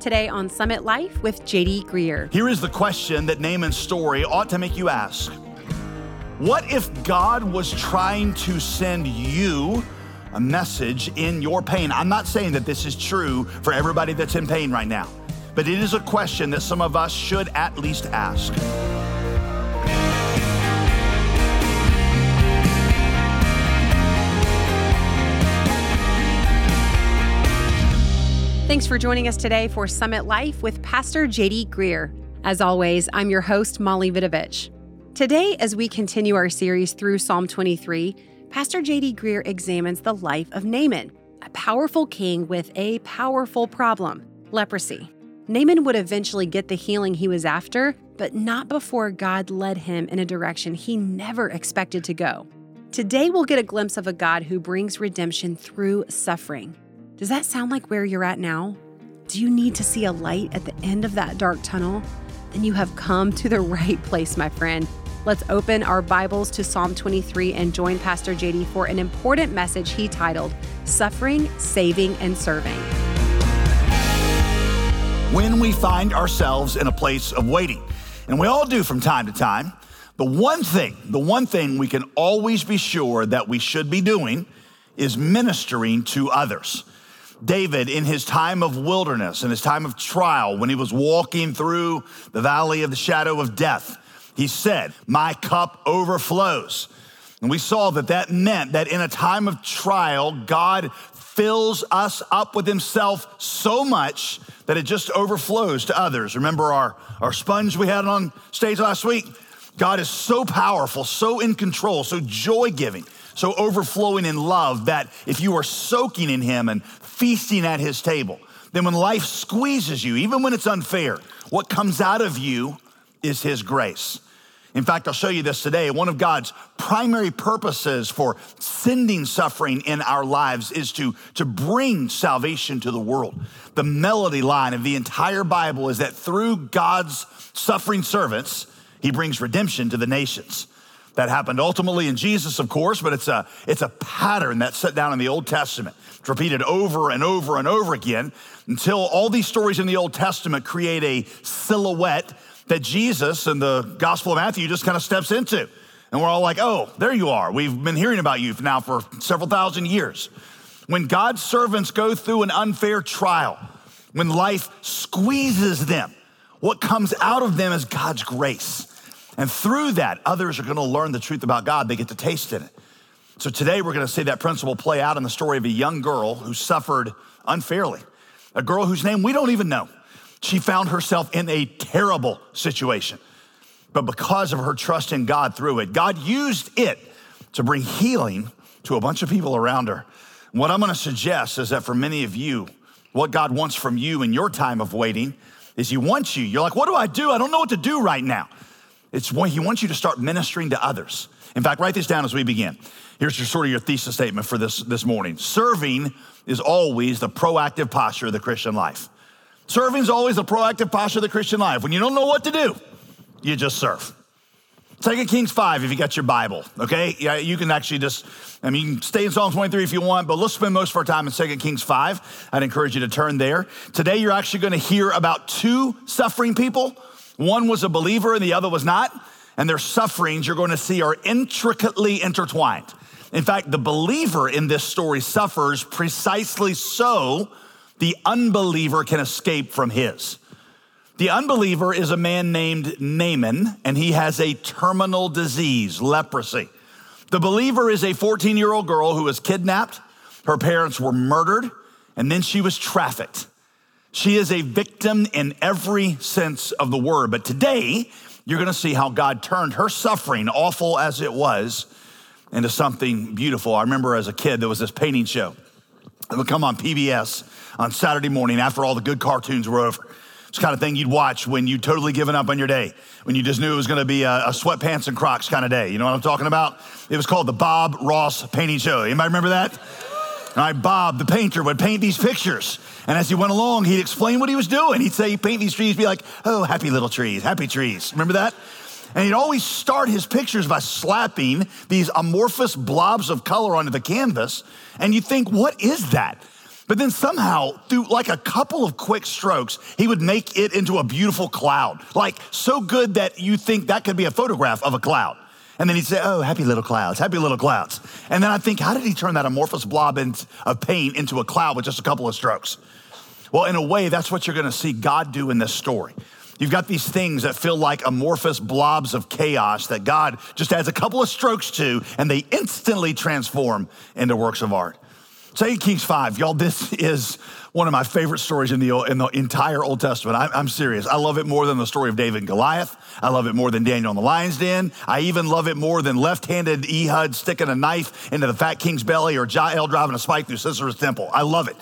today on Summit Life with JD Greear. Here is the question that Naaman's story ought to make you ask What if God was trying to send you a message in your pain? I'm not saying that this is true for everybody that's in pain right now, but it is a question that some of us should at least ask. Thanks for joining us today for Summit Life with Pastor JD Greear. As always, I'm your host, Molly Vidovich. Today, as we continue our series through Psalm 23, Pastor JD Greear examines the life of Naaman, a powerful king with a powerful problem leprosy. Naaman would eventually get the healing he was after, but not before God led him in a direction he never expected to go. Today, we'll get a glimpse of a God who brings redemption through suffering. Does that sound like where you're at now? Do you need to see a light at the end of that dark tunnel? Then you have come to the right place, my friend. Let's open our Bibles to Psalm 23 and join Pastor JD for an important message he titled Suffering, Saving, and Serving. When we find ourselves in a place of waiting, and we all do from time to time, the one thing, the one thing we can always be sure that we should be doing is ministering to others. David, in his time of wilderness, in his time of trial, when he was walking through the valley of the shadow of death, he said, My cup overflows. And we saw that that meant that in a time of trial, God fills us up with himself so much that it just overflows to others. Remember our, our sponge we had on stage last week? God is so powerful, so in control, so joy giving, so overflowing in love that if you are soaking in him and feasting at his table. Then, when life squeezes you, even when it's unfair, what comes out of you is his grace. In fact, I'll show you this today. One of God's primary purposes for sending suffering in our lives is to, to bring salvation to the world. The melody line of the entire Bible is that through God's suffering servants, he brings redemption to the nations. That happened ultimately in Jesus, of course, but it's a, it's a pattern that's set down in the Old Testament. It's repeated over and over and over again until all these stories in the Old Testament create a silhouette that Jesus in the Gospel of Matthew just kind of steps into. And we're all like, oh, there you are. We've been hearing about you now for several thousand years. When God's servants go through an unfair trial, when life squeezes them, what comes out of them is God's grace. And through that, others are going to learn the truth about God. They get to taste in it. So today, we're going to see that principle play out in the story of a young girl who suffered unfairly, a girl whose name we don't even know. She found herself in a terrible situation. But because of her trust in God through it, God used it to bring healing to a bunch of people around her. What I'm to suggest is that for many of you, what God wants from you in your time of waiting is He wants you. You're like, what do I do? I don't know what to do right now. It's when he wants you to start ministering to others. In fact, write this down as we begin. Here's your sort of your thesis statement for this, this morning. Serving is always the proactive posture of the Christian life. Serving is always the proactive posture of the Christian life. When you don't know what to do, you just serve. Second Kings 5, if you got your Bible, okay? Yeah, you can actually just, I mean, stay in Psalm 23 if you want, but let's spend most of our time in Second Kings 5. I'd encourage you to turn there. Today, you're actually gonna hear about two suffering people one was a believer and the other was not. And their sufferings, you're going to see, are intricately intertwined. In fact, the believer in this story suffers precisely so the unbeliever can escape from his. The unbeliever is a man named Naaman, and he has a terminal disease, leprosy. The believer is a 14 year old girl who was kidnapped, her parents were murdered, and then she was trafficked. She is a victim in every sense of the word. But today, you're going to see how God turned her suffering, awful as it was, into something beautiful. I remember as a kid, there was this painting show that would come on PBS on Saturday morning after all the good cartoons were over. It's kind of thing you'd watch when you'd totally given up on your day, when you just knew it was going to be a, a, sweatpants and Crocs kind of day. You know what I'm talking about? It was called the Bob Ross Painting Show. Anybody remember that? All right, Bob, the painter, would paint these pictures. And as he went along, he'd explain what he was doing. He'd say, paint these trees, be like, oh, happy little trees, happy trees. Remember that? And he'd always start his pictures by slapping these amorphous blobs of color onto the canvas. And you think, what is that? But then somehow, through like a couple of quick strokes, he would make it into a beautiful cloud. Like so good that you think that could be a photograph of a cloud. And then he'd say, Oh, happy little clouds, happy little clouds. And then I think, how did he turn that amorphous blob of paint into a cloud with just a couple of strokes? Well, in a way, that's what you're gonna see God do in this story. You've got these things that feel like amorphous blobs of chaos that God just adds a couple of strokes to, and they instantly transform into works of art. Second Kings 5, y'all, this is one of my favorite stories in the, in the entire Old Testament. I, I'm serious. I love it more than the story of David and Goliath. I love it more than Daniel in the lion's den. I even love it more than left handed Ehud sticking a knife into the fat king's belly or Jael driving a spike through Sisera's temple. I love it.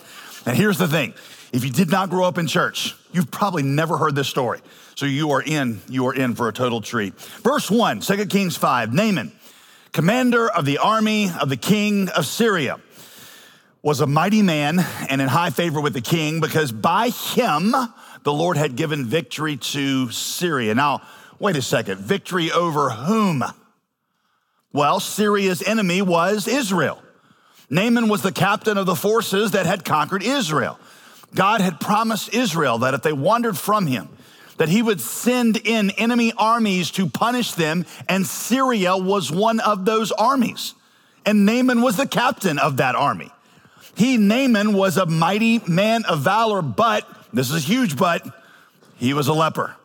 And here's the thing if you did not grow up in church, you've probably never heard this story. So you are in, you are in for a total treat. Verse 1, 2 Kings 5, Naaman, commander of the army of the king of Syria was a mighty man and in high favor with the king because by him the Lord had given victory to Syria. Now, wait a second, victory over whom? Well, Syria's enemy was Israel. Naaman was the captain of the forces that had conquered Israel. God had promised Israel that if they wandered from him, that he would send in enemy armies to punish them, and Syria was one of those armies. And Naaman was the captain of that army. He, Naaman, was a mighty man of valor, but, this is huge, but, he was a leper.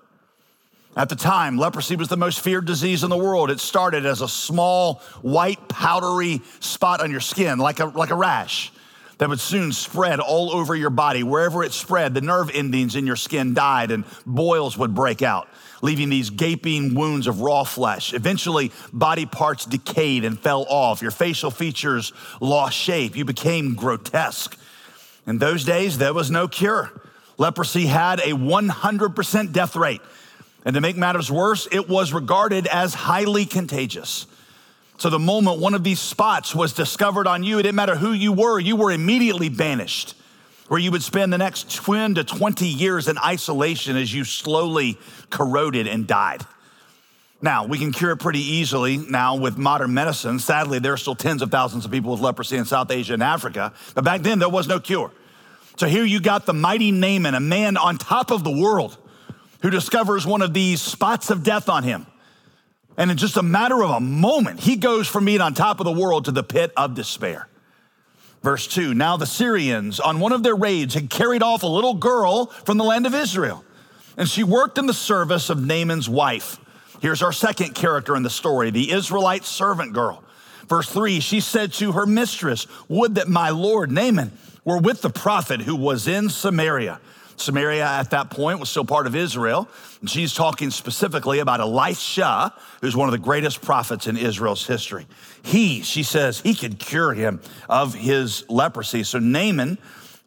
At the time, leprosy was the most feared disease in the world. It started as a small, white, powdery spot on your skin, like a, like a rash that would soon spread all over your body. Wherever it spread, the nerve endings in your skin died and boils would break out leaving these gaping wounds of raw flesh. Eventually, body parts decayed and fell off. Your facial features lost shape. You became grotesque. In those days, there was no cure. Leprosy had a 100% death rate. And to make matters worse, it was regarded as highly contagious. So the moment one of these spots was discovered on you, it didn't matter who you were, you were immediately banished where you would spend the next 10 to 20 years in isolation as you slowly corroded and died. Now, we can cure it pretty easily now with modern medicine. Sadly, there are still tens of thousands of people with leprosy in South Asia and Africa, but back then there was no cure. So here you got the mighty Naaman, a man on top of the world, who discovers one of these spots of death on him. And in just a matter of a moment, he goes from being on top of the world to the pit of despair. Verse 2 Now the Syrians, on one of their raids, had carried off a little girl from the land of Israel, and she worked in the service of Naaman's wife. Here's our second character in the story the Israelite servant girl. Verse 3 She said to her mistress, Would that my lord Naaman were with the prophet who was in Samaria Samaria at that point was still part of Israel. And she's talking specifically about Elisha, who's one of the greatest prophets in Israel's history. He, she says, he could cure him of his leprosy. So Naaman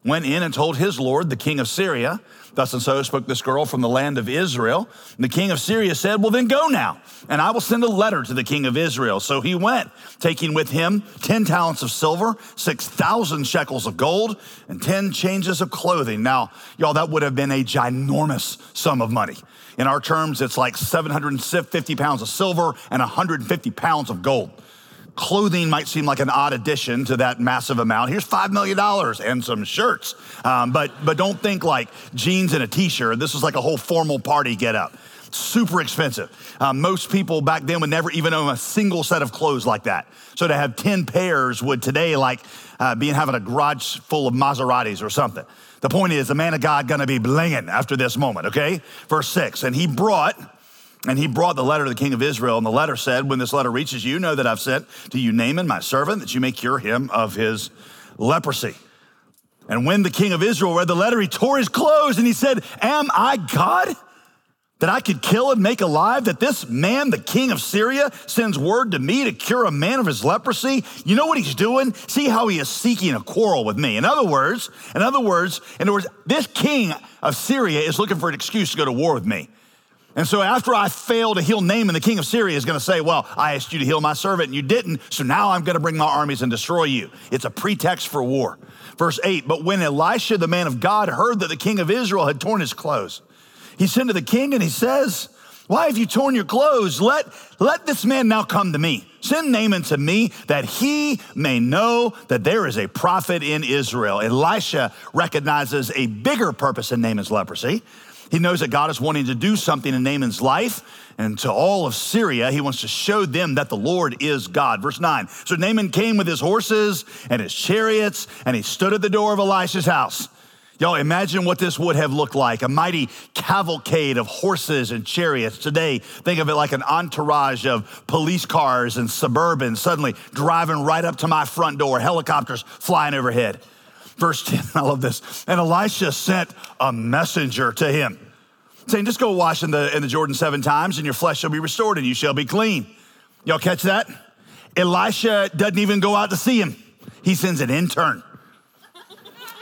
went in and told his Lord, the king of Syria, Thus and so spoke this girl from the land of Israel. And the king of Syria said, Well, then go now, and I will send a letter to the king of Israel. So he went, taking with him 10 talents of silver, 6,000 shekels of gold, and 10 changes of clothing. Now, y'all, that would have been a ginormous sum of money. In our terms, it's like 750 pounds of silver and 150 pounds of gold. Clothing might seem like an odd addition to that massive amount. Here's $5 million and some shirts. Um, but, but don't think like jeans and a t shirt. This is like a whole formal party get up. Super expensive. Um, most people back then would never even own a single set of clothes like that. So to have 10 pairs would today like uh, being having a garage full of Maseratis or something. The point is, the man of God gonna be blinging after this moment, okay? Verse six, and he brought and he brought the letter to the king of Israel, and the letter said, When this letter reaches you, know that I've sent to you Naaman, my servant, that you may cure him of his leprosy. And when the king of Israel read the letter, he tore his clothes and he said, Am I God? That I could kill and make alive, that this man, the king of Syria, sends word to me to cure a man of his leprosy. You know what he's doing? See how he is seeking a quarrel with me. In other words, in other words, in other words, this king of Syria is looking for an excuse to go to war with me. And so after I fail to heal Naaman, the king of Syria is going to say, Well, I asked you to heal my servant and you didn't, so now I'm going to bring my armies and destroy you. It's a pretext for war. Verse 8 But when Elisha, the man of God, heard that the king of Israel had torn his clothes, he sent to the king and he says, Why have you torn your clothes? Let, let this man now come to me. Send Naaman to me that he may know that there is a prophet in Israel. Elisha recognizes a bigger purpose in Naaman's leprosy. He knows that God is wanting to do something in Naaman's life and to all of Syria. He wants to show them that the Lord is God. Verse 9. So Naaman came with his horses and his chariots, and he stood at the door of Elisha's house. Y'all imagine what this would have looked like a mighty cavalcade of horses and chariots. Today, think of it like an entourage of police cars and suburban suddenly driving right up to my front door, helicopters flying overhead. Verse 10, I love this. And Elisha sent a messenger to him, saying, Just go wash in the, in the Jordan seven times, and your flesh shall be restored, and you shall be clean. Y'all catch that? Elisha doesn't even go out to see him, he sends an intern.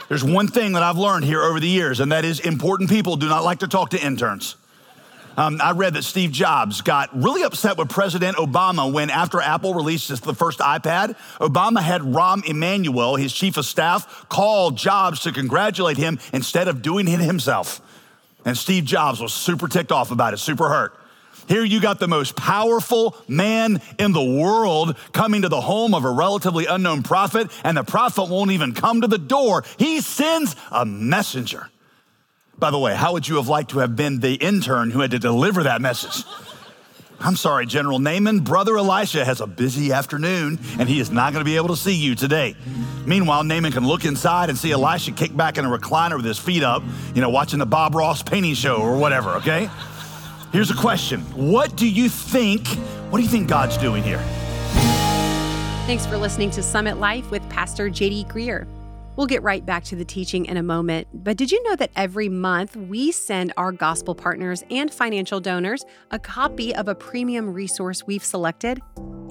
There's one thing that I've learned here over the years, and that is important people do not like to talk to interns. Um, I read that Steve Jobs got really upset with President Obama when, after Apple released the first iPad, Obama had Rahm Emanuel, his chief of staff, call Jobs to congratulate him instead of doing it himself. And Steve Jobs was super ticked off about it, super hurt. Here you got the most powerful man in the world coming to the home of a relatively unknown prophet, and the prophet won't even come to the door. He sends a messenger. By the way, how would you have liked to have been the intern who had to deliver that message? I'm sorry, General Naaman. Brother Elisha has a busy afternoon and he is not going to be able to see you today. Meanwhile, Naaman can look inside and see Elisha kick back in a recliner with his feet up, you know, watching the Bob Ross painting show or whatever, okay? Here's a question What do you think? What do you think God's doing here? Thanks for listening to Summit Life with Pastor JD Greear. We'll get right back to the teaching in a moment, but did you know that every month we send our gospel partners and financial donors a copy of a premium resource we've selected?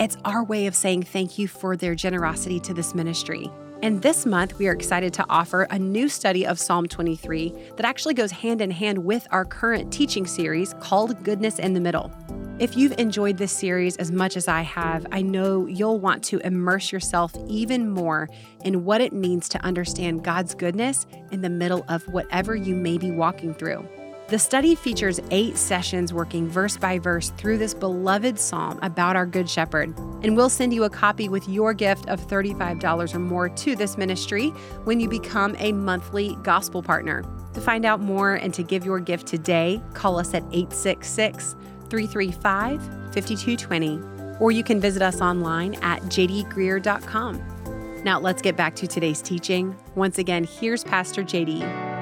It's our way of saying thank you for their generosity to this ministry. And this month, we are excited to offer a new study of Psalm 23 that actually goes hand in hand with our current teaching series called Goodness in the Middle. If you've enjoyed this series as much as I have, I know you'll want to immerse yourself even more in what it means to understand God's goodness in the middle of whatever you may be walking through. The study features eight sessions working verse by verse through this beloved psalm about our Good Shepherd. And we'll send you a copy with your gift of $35 or more to this ministry when you become a monthly gospel partner. To find out more and to give your gift today, call us at 866 335 5220, or you can visit us online at jdgreear.com. Now, let's get back to today's teaching. Once again, here's Pastor JD.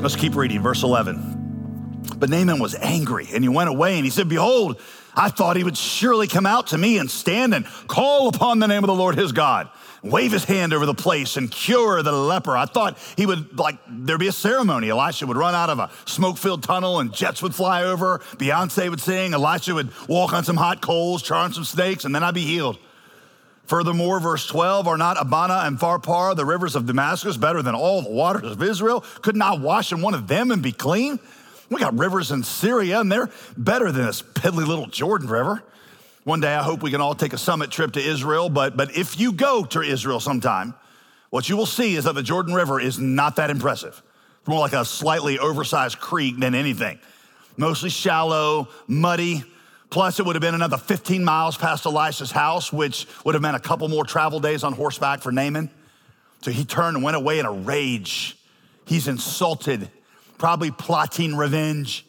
Let's keep reading, verse 11. But Naaman was angry and he went away and he said, Behold, I thought he would surely come out to me and stand and call upon the name of the Lord his God, wave his hand over the place and cure the leper. I thought he would, like, there'd be a ceremony. Elisha would run out of a smoke filled tunnel and jets would fly over. Beyonce would sing. Elisha would walk on some hot coals, charm some snakes, and then I'd be healed. Furthermore, verse 12, are not Abana and Pharpar, the rivers of Damascus, better than all the waters of Israel? Could not wash in one of them and be clean? We got rivers in Syria, and they're better than this piddly little Jordan River. One day, I hope we can all take a summit trip to Israel, but, but if you go to Israel sometime, what you will see is that the Jordan River is not that impressive. It's more like a slightly oversized creek than anything. Mostly shallow, muddy, Plus, it would have been another 15 miles past Elisha's house, which would have meant a couple more travel days on horseback for Naaman. So he turned and went away in a rage. He's insulted, probably plotting revenge.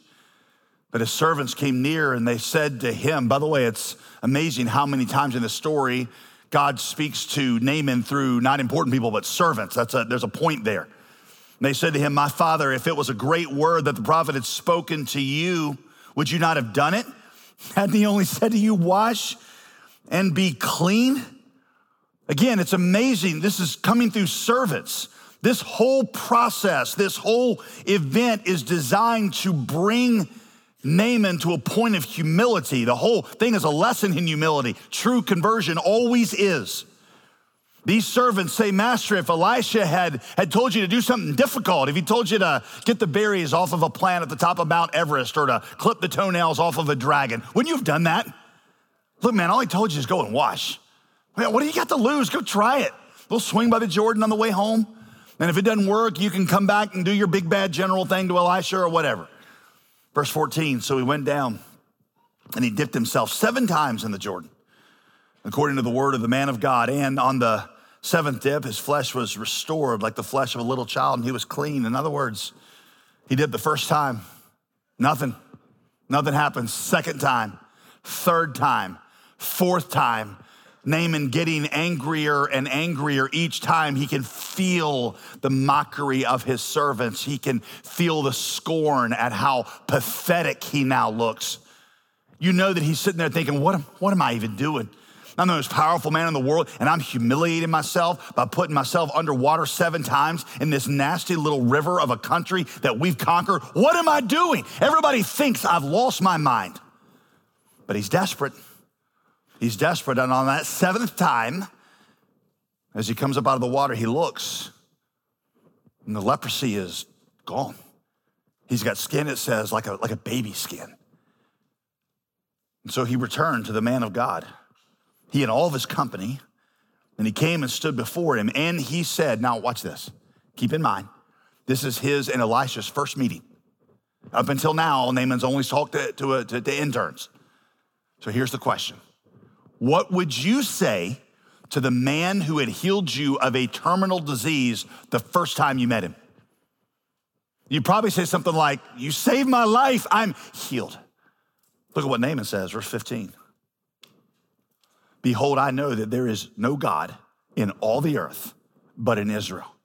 But his servants came near and they said to him, by the way, it's amazing how many times in the story God speaks to Naaman through not important people, but servants. That's a, there's a point there. And they said to him, My father, if it was a great word that the prophet had spoken to you, would you not have done it? Hadn't he only said to you, wash and be clean? Again, it's amazing. This is coming through servants. This whole process, this whole event is designed to bring Naaman to a point of humility. The whole thing is a lesson in humility. True conversion always is. These servants say, Master, if Elisha had, had told you to do something difficult, if he told you to get the berries off of a plant at the top of Mount Everest or to clip the toenails off of a dragon, wouldn't you have done that? Look, man, all he told you is go and wash. Man, what do you got to lose? Go try it. We'll swing by the Jordan on the way home. And if it doesn't work, you can come back and do your big bad general thing to Elisha or whatever. Verse 14 So he went down and he dipped himself seven times in the Jordan, according to the word of the man of God. And on the seventh dip, his flesh was restored like the flesh of a little child, and he was clean. In other words, he did the first time, nothing. Nothing happens. Second time, third time, fourth time. Naaman getting angrier and angrier each time. He can feel the mockery of his servants. He can feel the scorn at how pathetic he now looks. You know that he's sitting there thinking, what, what am I even doing? I'm the most powerful man in the world, and I'm humiliating myself by putting myself underwater seven times in this nasty little river of a country that we've conquered. What am I doing? Everybody thinks I've lost my mind. But he's desperate. He's desperate. And on that seventh time, as he comes up out of the water, he looks, and the leprosy is gone. He's got skin, it says, like a, like a baby skin. And so he returned to the man of God he and all of his company, and he came and stood before him, and he said, Now, watch this. Keep in mind, this is his and Elisha's first meeting. Up until now, Naaman's only talked to, to, to, to interns. So here's the question What would you say to the man who had healed you of a terminal disease the first time you met him? You'd probably say something like, You saved my life, I'm healed. Look at what Naaman says, verse 15. Behold, I know that there is no God in all the earth but in Israel.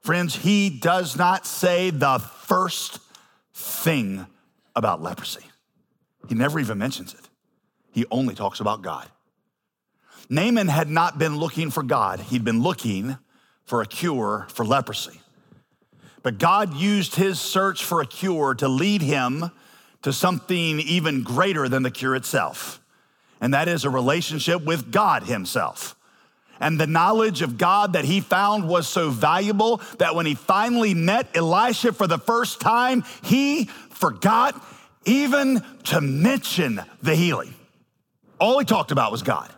Friends, he does not say the first thing about leprosy. He never even mentions it. He only talks about God. Naaman had not been looking for God, he'd been looking for a cure for leprosy. But God used his search for a cure to lead him to something even greater than the cure itself and that is a relationship with God Himself. And the knowledge of God that he found was so valuable that when he finally met Elisha for the first time, he forgot even to mention the healing. All he talked about was God.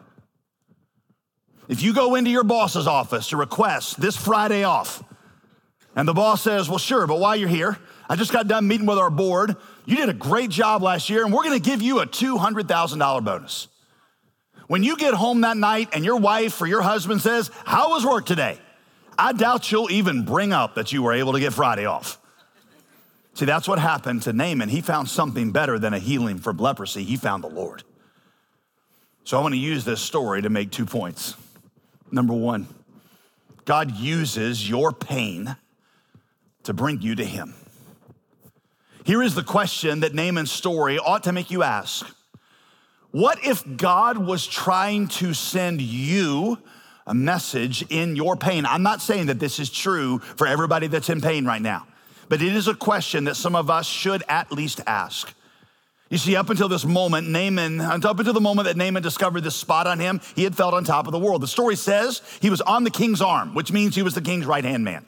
If you go into your boss's office to request this Friday off, and the boss says, Well, sure, but while you're here, I just got done meeting with our board. You did a great job last year, and we're gonna give you a $200,000 bonus. When you get home that night and your wife or your husband says, How was work today? I doubt you'll even bring up that you were able to get Friday off. See, that's what happened to Naaman. He found something better than a healing from leprosy, he found the Lord. So I want to use this story to make two points. Number one, God uses your pain to bring you to Him. Here is the question that Naaman's story ought to make you ask what if God was trying to send you a message in your pain? I'm not saying that this is true for everybody that's in pain right now, but it is a question that some of us should at least ask. You see, up until this moment, Naaman, up until the moment that Naaman discovered this spot on him, he had felt on top of the world. The story says he was on the king's arm, which means he was the king's right hand man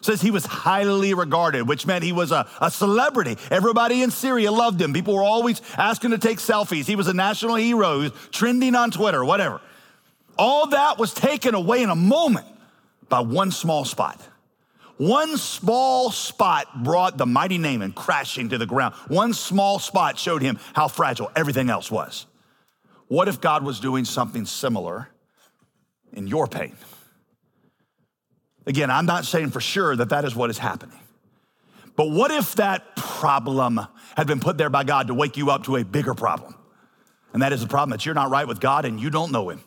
says he was highly regarded, which meant he was a, a celebrity. Everybody in Syria loved him. People were always asking to take selfies. He was a national hero, he trending on Twitter, whatever. All that was taken away in a moment by one small spot. One small spot brought the mighty Naaman crashing to the ground. One small spot showed him how fragile everything else was. What if God was doing something similar in your pain? Again, I'm not saying for sure that that is what is happening. But what if that problem had been put there by God to wake you up to a bigger problem? And that is the problem that you're not right with God and you don't know Him.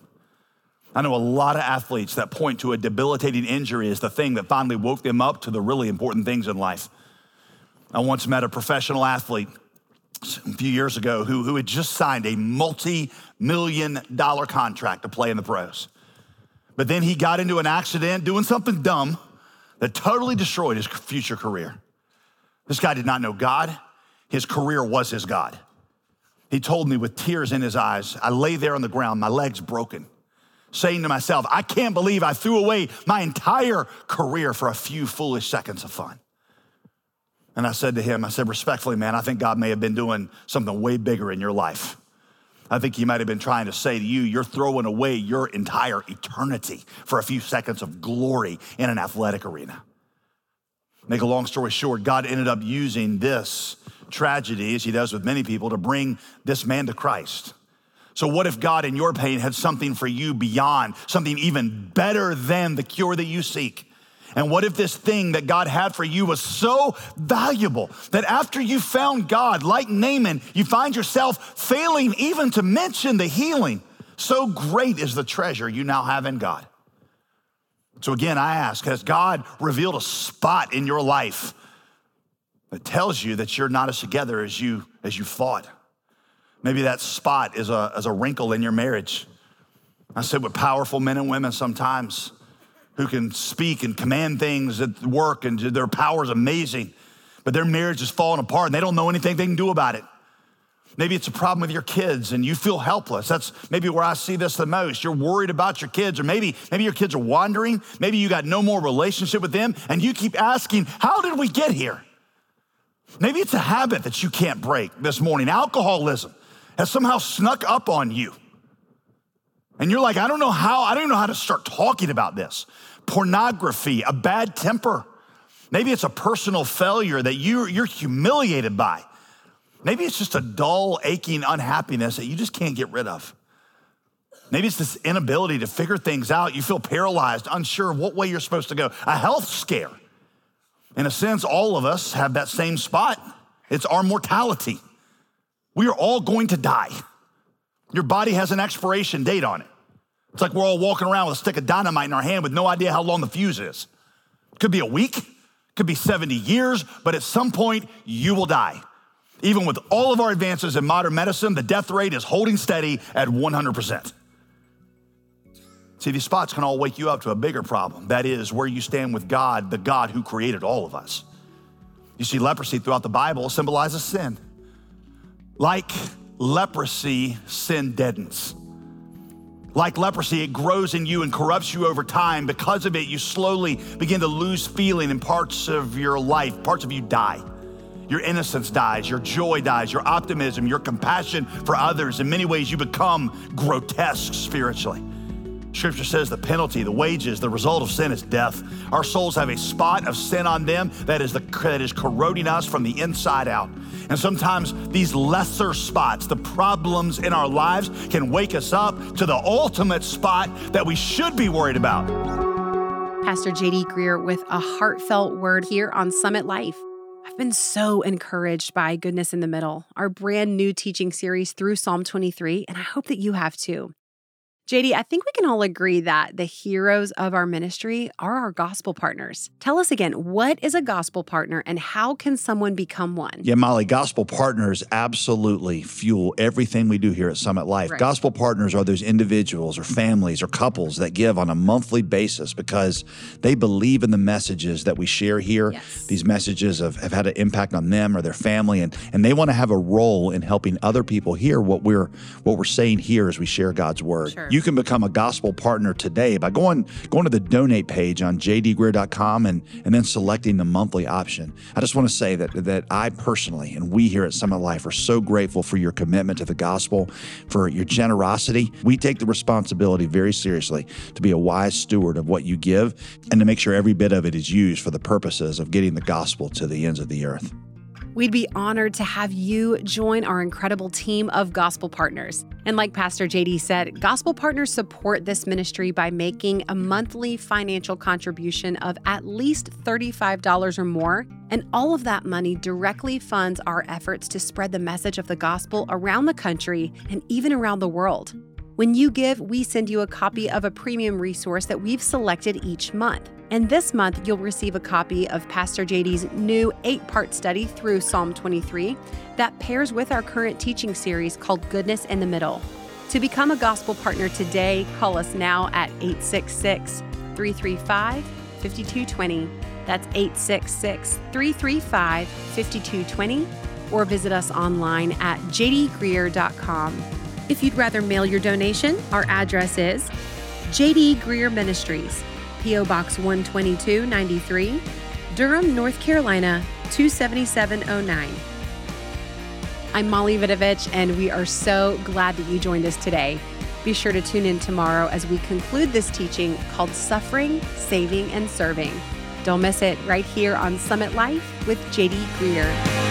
I know a lot of athletes that point to a debilitating injury as the thing that finally woke them up to the really important things in life. I once met a professional athlete a few years ago who, who had just signed a multi million dollar contract to play in the pros. But then he got into an accident doing something dumb that totally destroyed his future career. This guy did not know God, his career was his God. He told me with tears in his eyes, I lay there on the ground, my legs broken, saying to myself, I can't believe I threw away my entire career for a few foolish seconds of fun. And I said to him, I said, respectfully, man, I think God may have been doing something way bigger in your life. I think he might have been trying to say to you, you're throwing away your entire eternity for a few seconds of glory in an athletic arena. Make a long story short, God ended up using this tragedy, as he does with many people, to bring this man to Christ. So, what if God in your pain had something for you beyond, something even better than the cure that you seek? And what if this thing that God had for you was so valuable that after you found God, like Naaman, you find yourself failing even to mention the healing? So great is the treasure you now have in God. So again, I ask, has God revealed a spot in your life that tells you that you're not as together as you, as you thought? Maybe that spot is a, is a wrinkle in your marriage. I sit with powerful men and women sometimes who can speak and command things at work, and their power is amazing, but their marriage is falling apart and they don't know anything they can do about it. Maybe it's a problem with your kids and you feel helpless. That's maybe where I see this the most. You're worried about your kids, or maybe, maybe your kids are wandering. Maybe you got no more relationship with them, and you keep asking, How did we get here? Maybe it's a habit that you can't break this morning. Alcoholism has somehow snuck up on you. And you're like, I don't know how, I don't know how to start talking about this. Pornography, a bad temper. Maybe it's a personal failure that you, you're humiliated by. Maybe it's just a dull, aching unhappiness that you just can't get rid of. Maybe it's this inability to figure things out. You feel paralyzed, unsure of what way you're supposed to go. A health scare. In a sense, all of us have that same spot. It's our mortality. We are all going to die. Your body has an expiration date on it. It's like we're all walking around with a stick of dynamite in our hand with no idea how long the fuse is. Could be a week, could be 70 years, but at some point you will die. Even with all of our advances in modern medicine, the death rate is holding steady at 100%. See, these spots can all wake you up to a bigger problem. That is where you stand with God, the God who created all of us. You see, leprosy throughout the Bible symbolizes sin. Like leprosy, sin deadens. Like leprosy, it grows in you and corrupts you over time. Because of it, you slowly begin to lose feeling in parts of your life. Parts of you die. Your innocence dies, your joy dies, your optimism, your compassion for others. In many ways, you become grotesque spiritually. Scripture says the penalty, the wages, the result of sin is death. Our souls have a spot of sin on them that is, the, that is corroding us from the inside out. And sometimes these lesser spots, the problems in our lives, can wake us up to the ultimate spot that we should be worried about. Pastor JD Greear with a heartfelt word here on Summit Life. I've been so encouraged by Goodness in the Middle, our brand new teaching series through Psalm 23, and I hope that you have too. JD, I think we can all agree that the heroes of our ministry are our gospel partners. Tell us again, what is a gospel partner and how can someone become one? Yeah, Molly, gospel partners absolutely fuel everything we do here at Summit Life. Right. Gospel partners are those individuals or families or couples that give on a monthly basis because they believe in the messages that we share here. Yes. These messages have, have had an impact on them or their family, and, and they want to have a role in helping other people hear what we're what we're saying here as we share God's word. Sure. You can become a gospel partner today by going going to the donate page on jdgreear.com and, and then selecting the monthly option. I just want to say that that I personally and we here at Summit Life are so grateful for your commitment to the gospel, for your generosity. We take the responsibility very seriously to be a wise steward of what you give and to make sure every bit of it is used for the purposes of getting the gospel to the ends of the earth. We'd be honored to have you join our incredible team of gospel partners. And like Pastor JD said, gospel partners support this ministry by making a monthly financial contribution of at least $35 or more. And all of that money directly funds our efforts to spread the message of the gospel around the country and even around the world. When you give, we send you a copy of a premium resource that we've selected each month. And this month, you'll receive a copy of Pastor JD's new eight part study through Psalm 23 that pairs with our current teaching series called Goodness in the Middle. To become a gospel partner today, call us now at 866 335 5220. That's 866 335 5220. Or visit us online at jdgreear.com. If you'd rather mail your donation, our address is JD Greear Ministries. P.O. Box 12293, Durham, North Carolina 27709. I'm Molly Vidovich, and we are so glad that you joined us today. Be sure to tune in tomorrow as we conclude this teaching called Suffering, Saving, and Serving. Don't miss it right here on Summit Life with JD Greear.